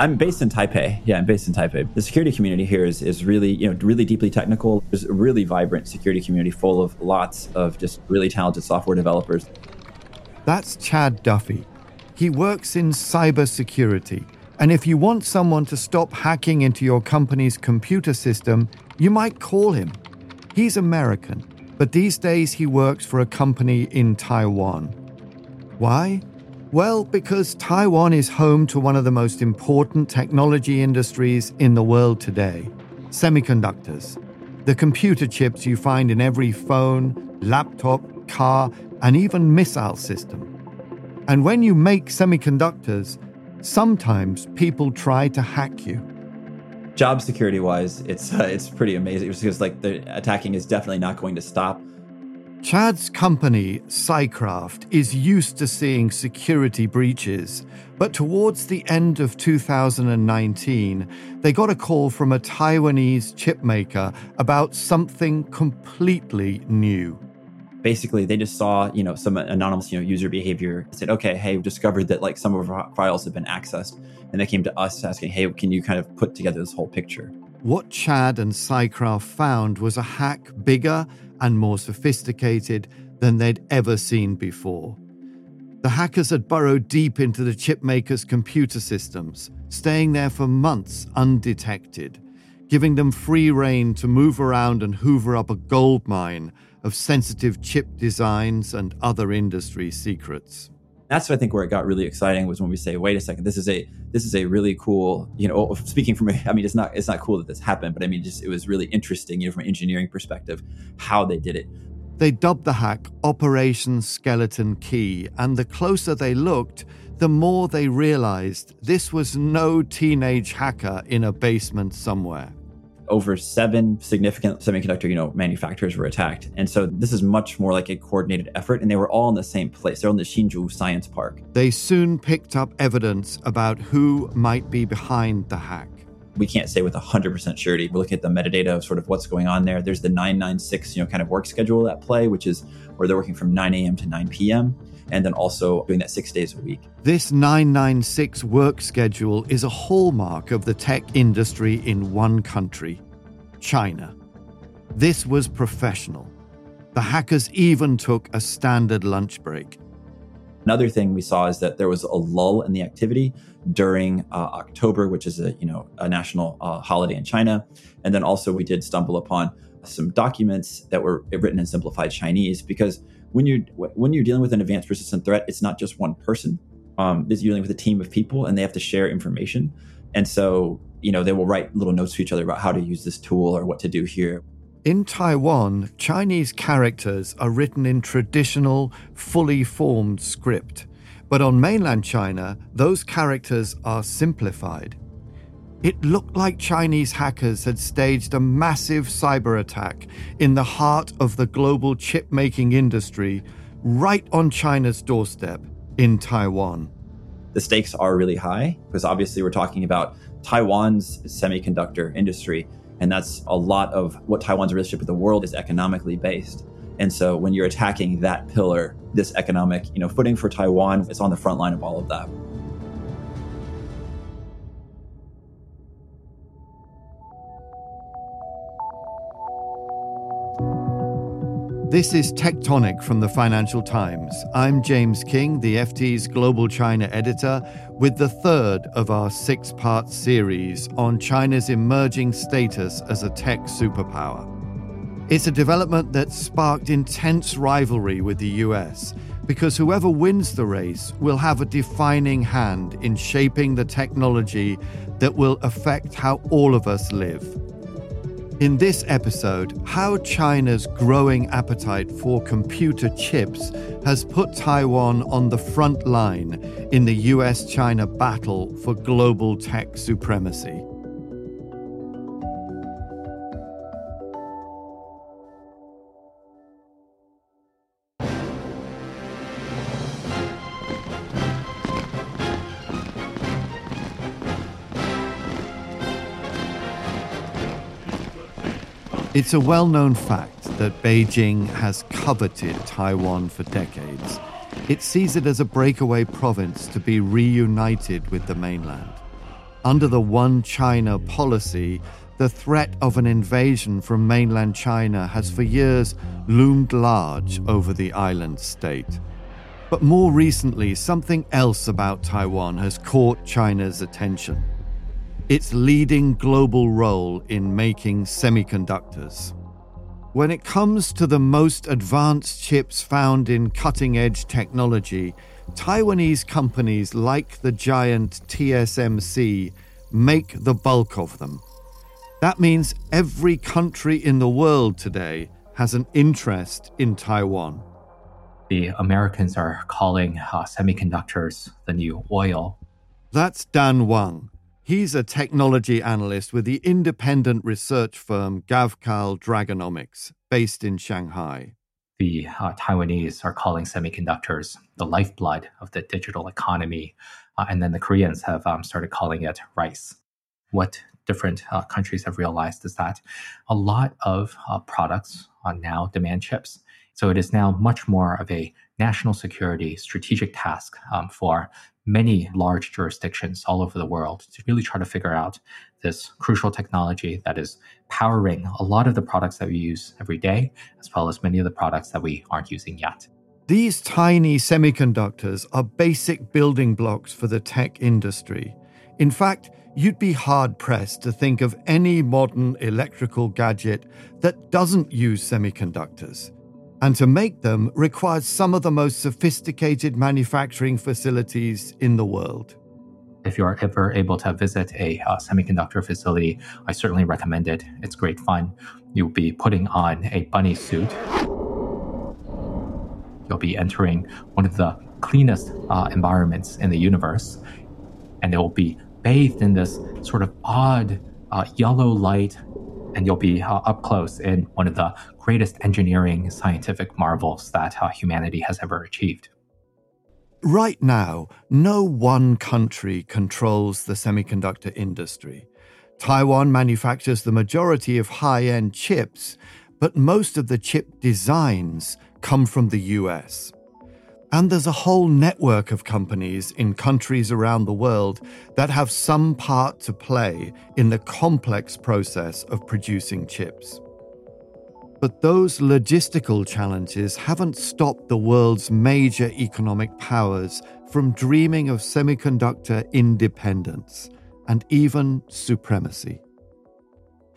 I'm based in Taipei. Yeah, I'm based in Taipei. The security community here is, is really, you know, really deeply technical. There's a really vibrant security community full of lots of just really talented software developers. That's Chad Duffy. He works in cybersecurity. And if you want someone to stop hacking into your company's computer system, you might call him. He's American, but these days he works for a company in Taiwan. Why? Well, because Taiwan is home to one of the most important technology industries in the world today semiconductors. The computer chips you find in every phone, laptop, car, and even missile system. And when you make semiconductors, sometimes people try to hack you. Job security wise, it's uh, it's pretty amazing because like the attacking is definitely not going to stop. Chad's company, Cycraft, is used to seeing security breaches, but towards the end of 2019, they got a call from a Taiwanese chipmaker about something completely new. Basically, they just saw, you know, some anonymous, you know, user behavior. Said, "Okay, hey, we discovered that like some of our files have been accessed," and they came to us asking, "Hey, can you kind of put together this whole picture?" What Chad and Cycraft found was a hack bigger and more sophisticated than they'd ever seen before. The hackers had burrowed deep into the chipmaker's computer systems, staying there for months undetected, giving them free rein to move around and hoover up a gold mine of sensitive chip designs and other industry secrets that's what I think where it got really exciting was when we say, wait a second, this is a this is a really cool, you know, oh, speaking from I mean, it's not it's not cool that this happened, but I mean, just it was really interesting, you know, from an engineering perspective, how they did it. They dubbed the hack Operation Skeleton Key, and the closer they looked, the more they realized this was no teenage hacker in a basement somewhere over seven significant semiconductor you know manufacturers were attacked. And so this is much more like a coordinated effort and they were all in the same place. They're in the Hsinchu Science Park. They soon picked up evidence about who might be behind the hack. We can't say with 100% surety. We're looking at the metadata of sort of what's going on there. There's the 996 you know kind of work schedule at play which is where they're working from 9 a.m to 9 p.m and then also doing that six days a week. This 996 work schedule is a hallmark of the tech industry in one country China. This was professional. The hackers even took a standard lunch break. Another thing we saw is that there was a lull in the activity during uh, October, which is a you know a national uh, holiday in China, and then also we did stumble upon some documents that were written in simplified Chinese because when you're when you're dealing with an advanced persistent threat, it's not just one person. Um, you're dealing with a team of people, and they have to share information. And so, you know, they will write little notes to each other about how to use this tool or what to do here. In Taiwan, Chinese characters are written in traditional, fully formed script. But on mainland China, those characters are simplified. It looked like Chinese hackers had staged a massive cyber attack in the heart of the global chip making industry, right on China's doorstep in Taiwan. The stakes are really high because obviously we're talking about Taiwan's semiconductor industry, and that's a lot of what Taiwan's relationship with the world is economically based. And so when you're attacking that pillar, this economic, you know, footing for Taiwan, it's on the front line of all of that. This is Tectonic from the Financial Times. I'm James King, the FT's Global China editor, with the third of our six part series on China's emerging status as a tech superpower. It's a development that sparked intense rivalry with the US because whoever wins the race will have a defining hand in shaping the technology that will affect how all of us live. In this episode, how China's growing appetite for computer chips has put Taiwan on the front line in the US China battle for global tech supremacy. It's a well known fact that Beijing has coveted Taiwan for decades. It sees it as a breakaway province to be reunited with the mainland. under the One China policy, the threat of an invasion from mainland China has for years loomed large over the island state. But more recently, something else about Taiwan has caught China's attention its leading global role in making semiconductors. When it comes to the most advanced chips found in cutting edge technology, Taiwanese companies like the giant TSMC make the bulk of them. That means every country in the world today has an interest in Taiwan. The Americans are calling uh, semiconductors the new oil. That's Dan Wang, He's a technology analyst with the independent research firm Gavekal Dragonomics, based in Shanghai. The uh, Taiwanese are calling semiconductors the lifeblood of the digital economy, uh, and then the Koreans have um, started calling it rice. What different uh, countries have realized is that a lot of uh, products now demand chips. So it is now much more of a national security strategic task um, for many large jurisdictions all over the world to really try to figure out this crucial technology that is powering a lot of the products that we use every day, as well as many of the products that we aren't using yet. These tiny semiconductors are basic building blocks for the tech industry. In fact, you'd be hard pressed to think of any modern electrical gadget that doesn't use semiconductors and to make them requires some of the most sophisticated manufacturing facilities in the world. If you're ever able to visit a uh, semiconductor facility, I certainly recommend it. It's great fun. You'll be putting on a bunny suit. You'll be entering one of the cleanest uh, environments in the universe, and it will be bathed in this sort of odd uh, yellow light and you'll be uh, up close in one of the greatest engineering scientific marvels that uh, humanity has ever achieved. Right now, no one country controls the semiconductor industry. Taiwan manufactures the majority of high end chips, but most of the chip designs come from the US. And there's a whole network of companies in countries around the world that have some part to play in the complex process of producing chips. But those logistical challenges haven't stopped the world's major economic powers from dreaming of semiconductor independence and even supremacy.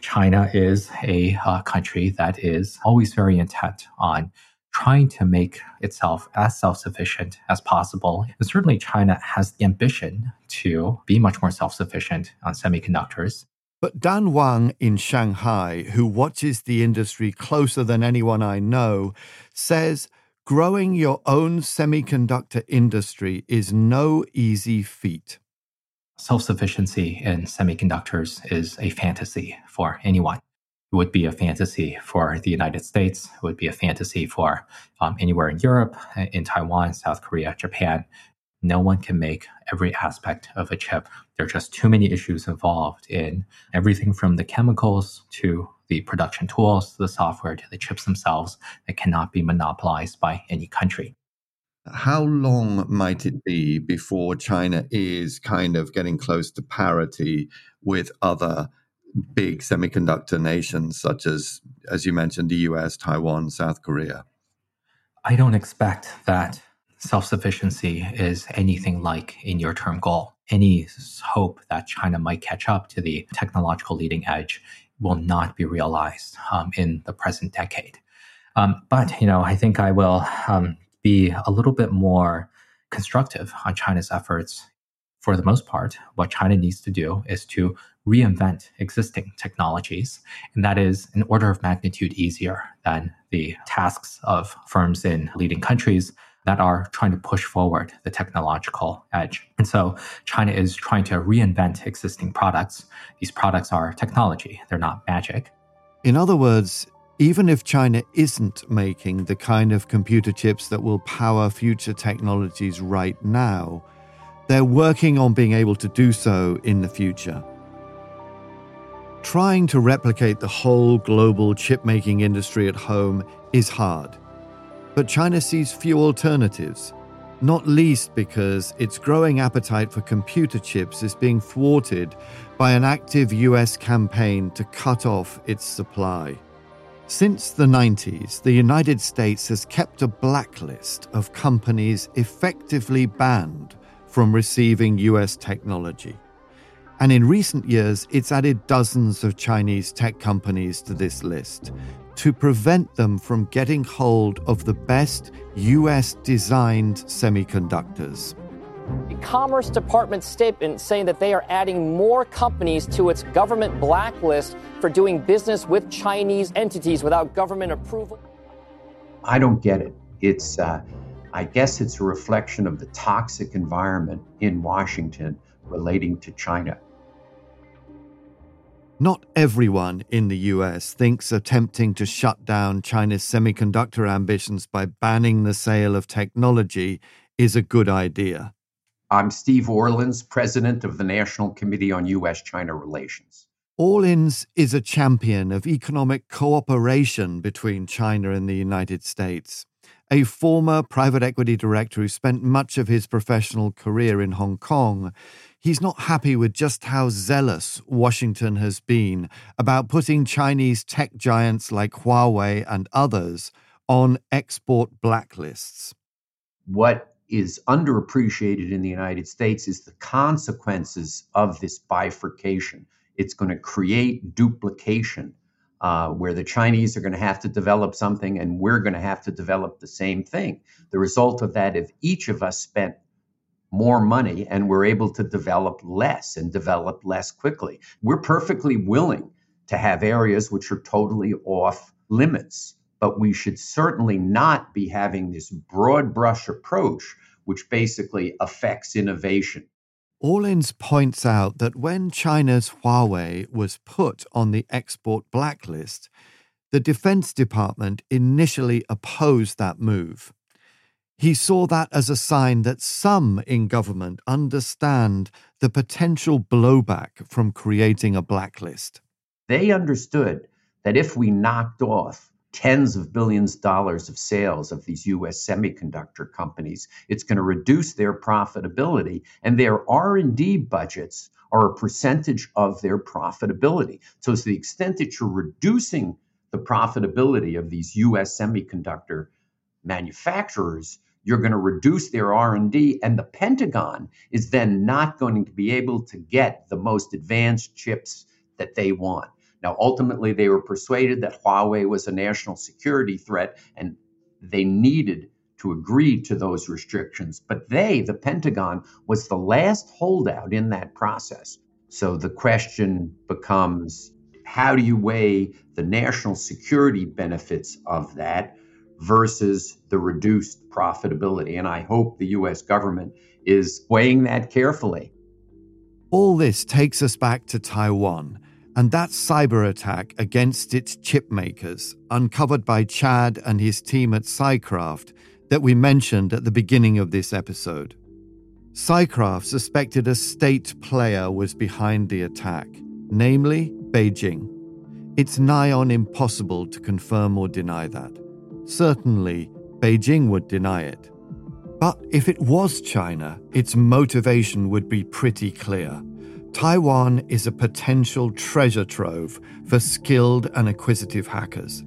China is a uh, country that is always very intent on trying to make itself as self sufficient as possible. And certainly, China has the ambition to be much more self sufficient on semiconductors. But Dan Wang in Shanghai, who watches the industry closer than anyone I know, says growing your own semiconductor industry is no easy feat. Self sufficiency in semiconductors is a fantasy for anyone would be a fantasy for the United States. It would be a fantasy for um, anywhere in Europe, in Taiwan, South Korea, Japan. No one can make every aspect of a chip. There are just too many issues involved in everything from the chemicals to the production tools, to the software, to the chips themselves that cannot be monopolized by any country. How long might it be before China is kind of getting close to parity with other big semiconductor nations such as, as you mentioned, the US, Taiwan, South Korea? I don't expect that self sufficiency is anything like a near term goal. Any hope that China might catch up to the technological leading edge will not be realized um, in the present decade. Um, but you know, I think I will um, be a little bit more constructive on China's efforts. For the most part, what China needs to do is to reinvent existing technologies. And that is an order of magnitude easier than the tasks of firms in leading countries that are trying to push forward the technological edge. And so China is trying to reinvent existing products. These products are technology, they're not magic. In other words, even if China isn't making the kind of computer chips that will power future technologies right now, they're working on being able to do so in the future. Trying to replicate the whole global chip making industry at home is hard. But China sees few alternatives. not least because its growing appetite for computer chips is being thwarted by an active US campaign to cut off its supply. Since the 90s, the United States has kept a blacklist of companies effectively banned from receiving US technology. And in recent years, it's added dozens of Chinese tech companies to this list to prevent them from getting hold of the best US designed semiconductors. The Commerce Department statement saying that they are adding more companies to its government blacklist for doing business with Chinese entities without government approval. I don't get it. It's, uh, I guess, it's a reflection of the toxic environment in Washington relating to China. Not everyone in the US thinks attempting to shut down China's semiconductor ambitions by banning the sale of technology is a good idea. I'm Steve Orlins, president of the National Committee on U.S. China Relations. Orlins is a champion of economic cooperation between China and the United States. A former private equity director who spent much of his professional career in Hong Kong, he's not happy with just how zealous Washington has been about putting Chinese tech giants like Huawei and others on export blacklists. What is underappreciated in the United States is the consequences of this bifurcation. It's going to create duplication uh, where the Chinese are going to have to develop something and we're going to have to develop the same thing. The result of that, if each of us spent more money and we're able to develop less and develop less quickly, we're perfectly willing to have areas which are totally off limits but we should certainly not be having this broad brush approach, which basically affects innovation. Orlins points out that when China's Huawei was put on the export blacklist, the Defense Department initially opposed that move. He saw that as a sign that some in government understand the potential blowback from creating a blacklist. They understood that if we knocked off tens of billions of dollars of sales of these US semiconductor companies. It's going to reduce their profitability and their R&D budgets are a percentage of their profitability. So to the extent that you're reducing the profitability of these US semiconductor manufacturers you're going to reduce their R&D and the Pentagon is then not going to be able to get the most advanced chips that they want now, ultimately, they were persuaded that Huawei was a national security threat and they needed to agree to those restrictions. But they, the Pentagon, was the last holdout in that process. So the question becomes how do you weigh the national security benefits of that versus the reduced profitability? And I hope the US government is weighing that carefully. All this takes us back to Taiwan and that cyber attack against its chip makers, uncovered by Chad and his team at CyCraft, that we mentioned at the beginning of this episode. CyCraft suspected a state player was behind the attack, namely Beijing. It's nigh on impossible to confirm or deny that. Certainly, Beijing would deny it. But if it was China, its motivation would be pretty clear. Taiwan is a potential treasure trove for skilled and acquisitive hackers.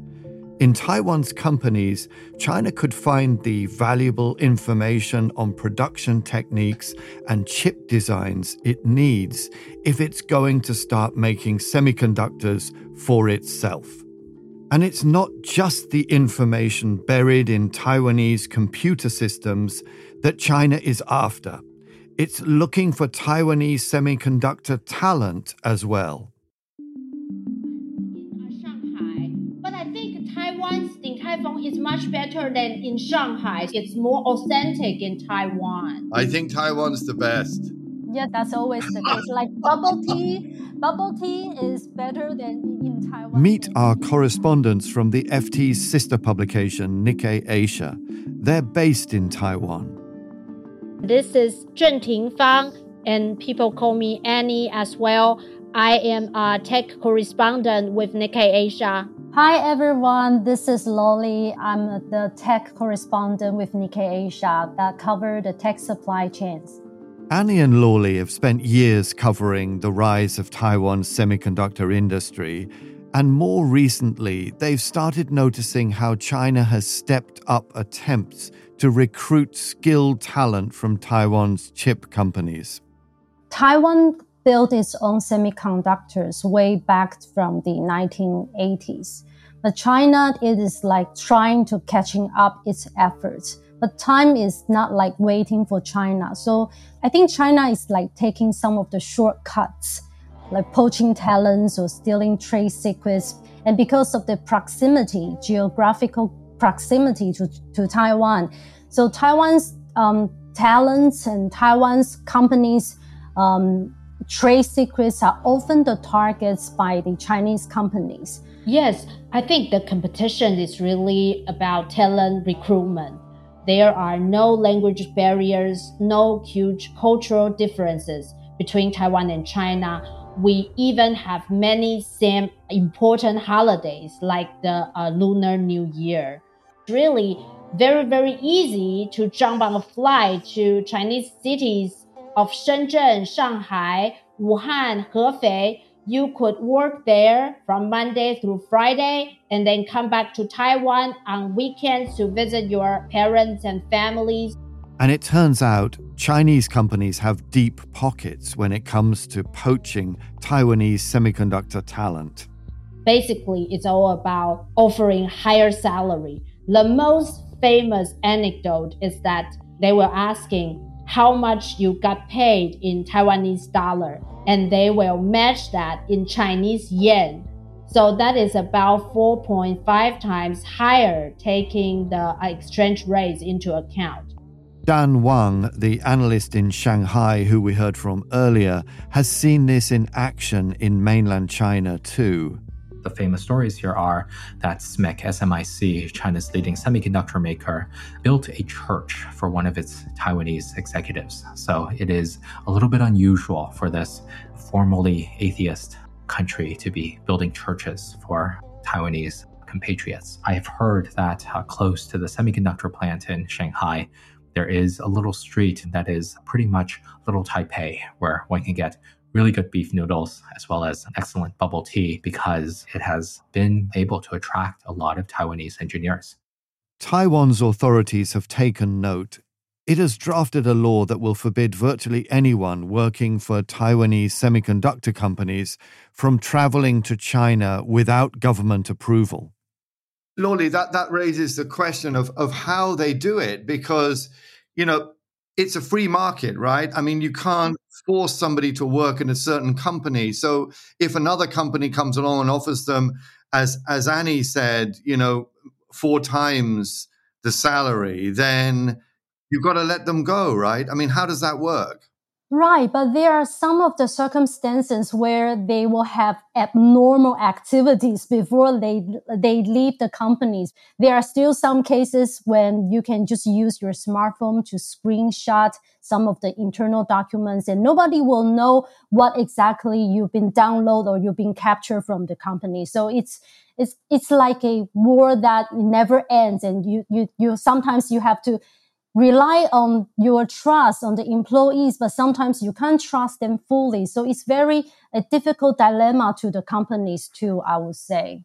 In Taiwan's companies, China could find the valuable information on production techniques and chip designs it needs if it's going to start making semiconductors for itself. And it's not just the information buried in Taiwanese computer systems that China is after. It's looking for Taiwanese semiconductor talent as well. In uh, Shanghai, but I think Taiwan's Din Tai Fung is much better than in Shanghai. It's more authentic in Taiwan. I think Taiwan's the best. Yeah, that's always the case. Like bubble tea, bubble tea is better than in Taiwan. Meet our correspondents from the FT's sister publication, Nikkei Asia. They're based in Taiwan. This is Cheng Ting Fang, and people call me Annie as well. I am a tech correspondent with Nikkei Asia. Hi everyone, this is Lauly. I'm the tech correspondent with Nikkei Asia that cover the tech supply chains. Annie and Lauly have spent years covering the rise of Taiwan's semiconductor industry, and more recently, they've started noticing how China has stepped up attempts to recruit skilled talent from Taiwan's chip companies. Taiwan built its own semiconductors way back from the 1980s. But China it is like trying to catching up its efforts. But time is not like waiting for China. So I think China is like taking some of the shortcuts, like poaching talents or stealing trade secrets. And because of the proximity, geographical proximity to, to Taiwan, so Taiwan's um, talents and Taiwan's companies um, trade secrets are often the targets by the Chinese companies. Yes, I think the competition is really about talent recruitment. There are no language barriers, no huge cultural differences between Taiwan and China. We even have many same important holidays like the uh, Lunar New Year. Really, very, very easy to jump on a flight to Chinese cities of Shenzhen, Shanghai, Wuhan, Hefei, you could work there from Monday through Friday and then come back to Taiwan on weekends to visit your parents and families. And it turns out Chinese companies have deep pockets when it comes to poaching Taiwanese semiconductor talent. Basically, it's all about offering higher salary. The most famous anecdote is that they were asking how much you got paid in Taiwanese dollar, and they will match that in Chinese yen. So that is about 4.5 times higher, taking the exchange rates into account. Dan Wang, the analyst in Shanghai who we heard from earlier, has seen this in action in mainland China too the famous stories here are that SMIC, SMIC, China's leading semiconductor maker, built a church for one of its Taiwanese executives. So it is a little bit unusual for this formally atheist country to be building churches for Taiwanese compatriots. I have heard that uh, close to the semiconductor plant in Shanghai, there is a little street that is pretty much Little Taipei, where one can get really good beef noodles as well as excellent bubble tea because it has been able to attract a lot of Taiwanese engineers. Taiwan's authorities have taken note. It has drafted a law that will forbid virtually anyone working for Taiwanese semiconductor companies from traveling to China without government approval. Lauly, that, that raises the question of, of how they do it because, you know, it's a free market, right? I mean, you can't mm-hmm. force somebody to work in a certain company. So if another company comes along and offers them, as as Annie said, you know, four times the salary, then you've got to let them go, right? I mean, how does that work? Right, but there are some of the circumstances where they will have abnormal activities before they they leave the companies. There are still some cases when you can just use your smartphone to screenshot some of the internal documents and nobody will know what exactly you've been downloaded or you've been captured from the company. So it's it's it's like a war that never ends and you you you sometimes you have to rely on your trust on the employees, but sometimes you can't trust them fully. So it's very a difficult dilemma to the companies too, I would say.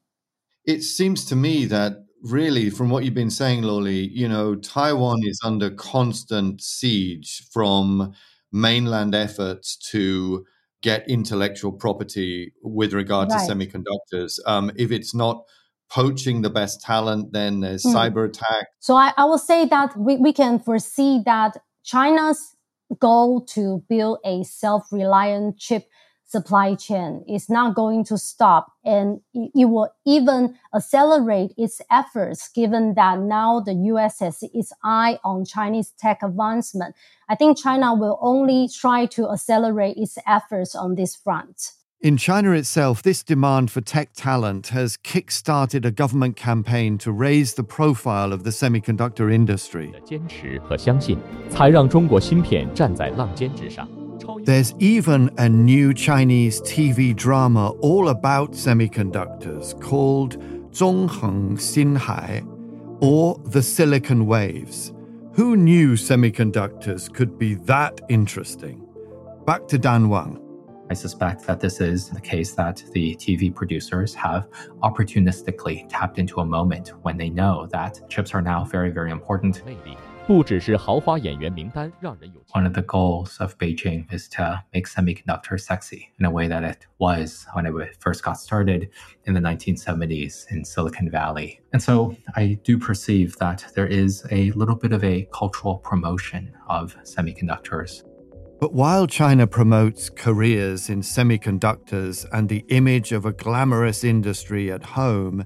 It seems to me that really from what you've been saying, Lauly, you know, Taiwan is under constant siege from mainland efforts to get intellectual property with regard right. to semiconductors. Um, if it's not poaching the best talent, then there's mm. cyber attack. So I, I will say that we, we can foresee that China's goal to build a self-reliant chip supply chain is not going to stop and it will even accelerate its efforts given that now the US has its eye on Chinese tech advancement. I think China will only try to accelerate its efforts on this front. In China itself, this demand for tech talent has kick-started a government campaign to raise the profile of the semiconductor industry. There's even a new Chinese TV drama all about semiconductors called Zhongheng Xinhai, or the silicon waves. Who knew semiconductors could be that interesting? Back to Dan Wang. I suspect that this is the case that the TV producers have opportunistically tapped into a moment when they know that chips are now very, very important. One of the goals of Beijing is to make semiconductors sexy in a way that it was when it first got started in the 1970s in Silicon Valley. And so I do perceive that there is a little bit of a cultural promotion of semiconductors but while China promotes careers in semiconductors and the image of a glamorous industry at home,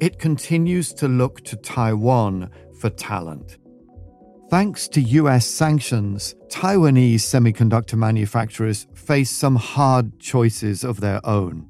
it continues to look to Taiwan for talent. Thanks to US sanctions, Taiwanese semiconductor manufacturers face some hard choices of their own.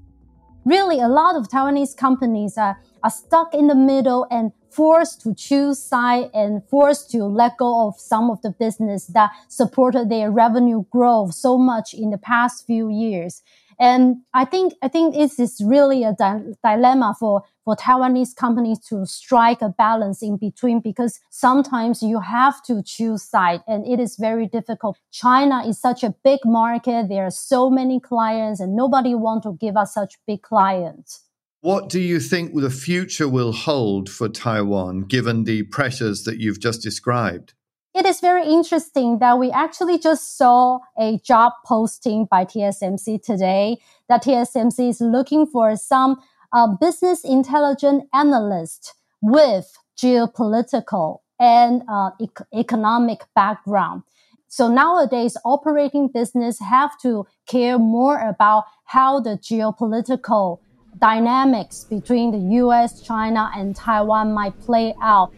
Really, a lot of Taiwanese companies are, are stuck in the middle and forced to choose side and forced to let go of some of the business that supported their revenue growth so much in the past few years. And I think I think this is really a di- dilemma for for Taiwanese companies to strike a balance in between because sometimes you have to choose side and it is very difficult. China is such a big market. There are so many clients and nobody want to give us such big clients. What do you think the future will hold for Taiwan given the pressures that you've just described? It is very interesting that we actually just saw a job posting by TSMC today that TSMC is looking for some uh, business intelligence analyst with geopolitical and uh, e- economic background. So nowadays, operating business have to care more about how the geopolitical dynamics between the US, China, and Taiwan might play out.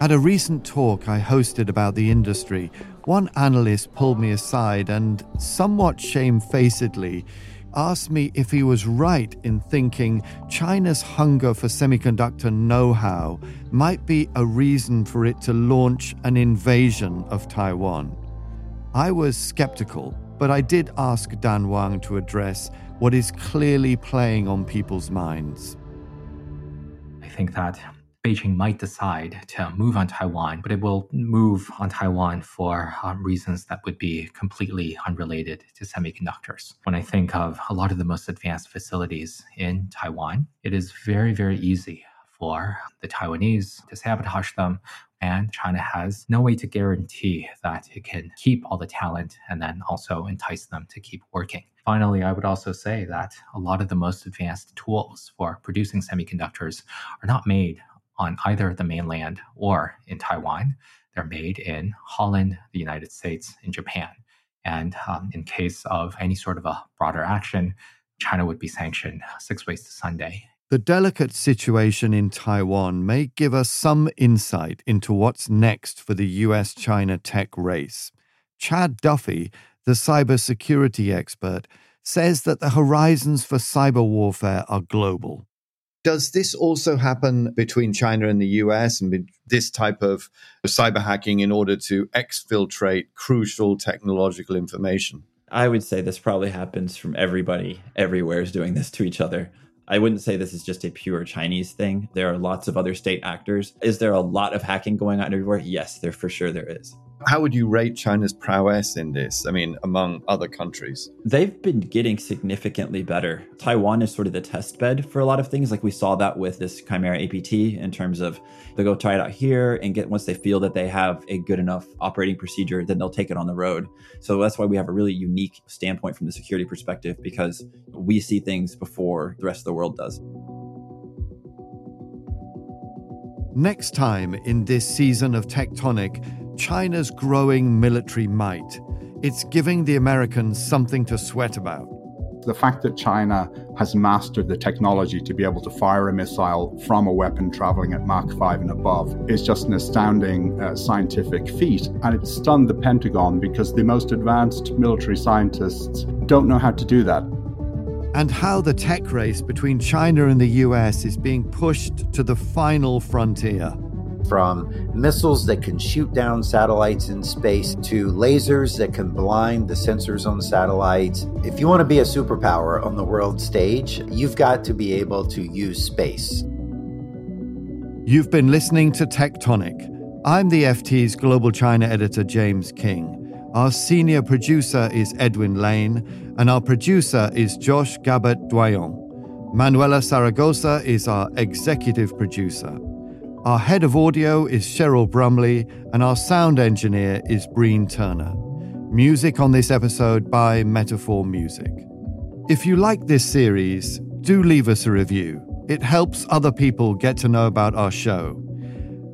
At a recent talk I hosted about the industry, one analyst pulled me aside and, somewhat shamefacedly, asked me if he was right in thinking China's hunger for semiconductor know how might be a reason for it to launch an invasion of Taiwan. I was skeptical, but I did ask Dan Wang to address what is clearly playing on people's minds. I think that Beijing might decide to move on Taiwan, but it will move on Taiwan for um, reasons that would be completely unrelated to semiconductors. When I think of a lot of the most advanced facilities in Taiwan, it is very, very easy for the Taiwanese to sabotage them. And China has no way to guarantee that it can keep all the talent and then also entice them to keep working. Finally, I would also say that a lot of the most advanced tools for producing semiconductors are not made on either the mainland or in Taiwan. They're made in Holland, the United States, and Japan. And um, in case of any sort of a broader action, China would be sanctioned six ways to Sunday. The delicate situation in Taiwan may give us some insight into what's next for the US China tech race. Chad Duffy the cybersecurity expert, says that the horizons for cyber warfare are global. Does this also happen between China and the US and this type of cyber hacking in order to exfiltrate crucial technological information? I would say this probably happens from everybody everywhere is doing this to each other. I wouldn't say this is just a pure Chinese thing. There are lots of other state actors. Is there a lot of hacking going on everywhere? Yes, there for sure there is. How would you rate China's prowess in this? I mean, among other countries? They've been getting significantly better. Taiwan is sort of the test bed for a lot of things. Like we saw that with this Chimera APT in terms of they'll go try it out here and get once they feel that they have a good enough operating procedure, then they'll take it on the road. So that's why we have a really unique standpoint from the security perspective because we see things before the rest of the world does. Next time in this season of Tectonic, China's growing military might. It's giving the Americans something to sweat about. The fact that China has mastered the technology to be able to fire a missile from a weapon traveling at Mach 5 and above is just an astounding uh, scientific feat. And it stunned the Pentagon because the most advanced military scientists don't know how to do that. And how the tech race between China and the US is being pushed to the final frontier from missiles that can shoot down satellites in space to lasers that can blind the sensors on satellites. If you want to be a superpower on the world stage, you've got to be able to use space. You've been listening to Tectonic. I'm the FT's Global China editor, James King. Our senior producer is Edwin Lane, and our producer is Josh Gabert Doyon. Manuela Saragosa is our executive producer. Our head of audio is Cheryl Brumley, and our sound engineer is Breen Turner. Music on this episode by Metaphor Music. If you like this series, do leave us a review. It helps other people get to know about our show.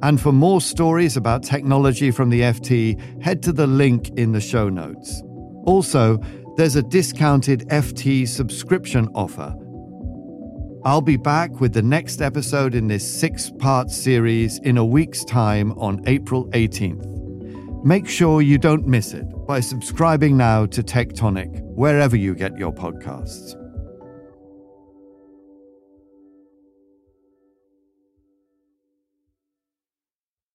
And for more stories about technology from the FT, head to the link in the show notes. Also, there's a discounted FT subscription offer I'll be back with the next episode in this six part series in a week's time on April 18th. Make sure you don't miss it by subscribing now to Tectonic, wherever you get your podcasts.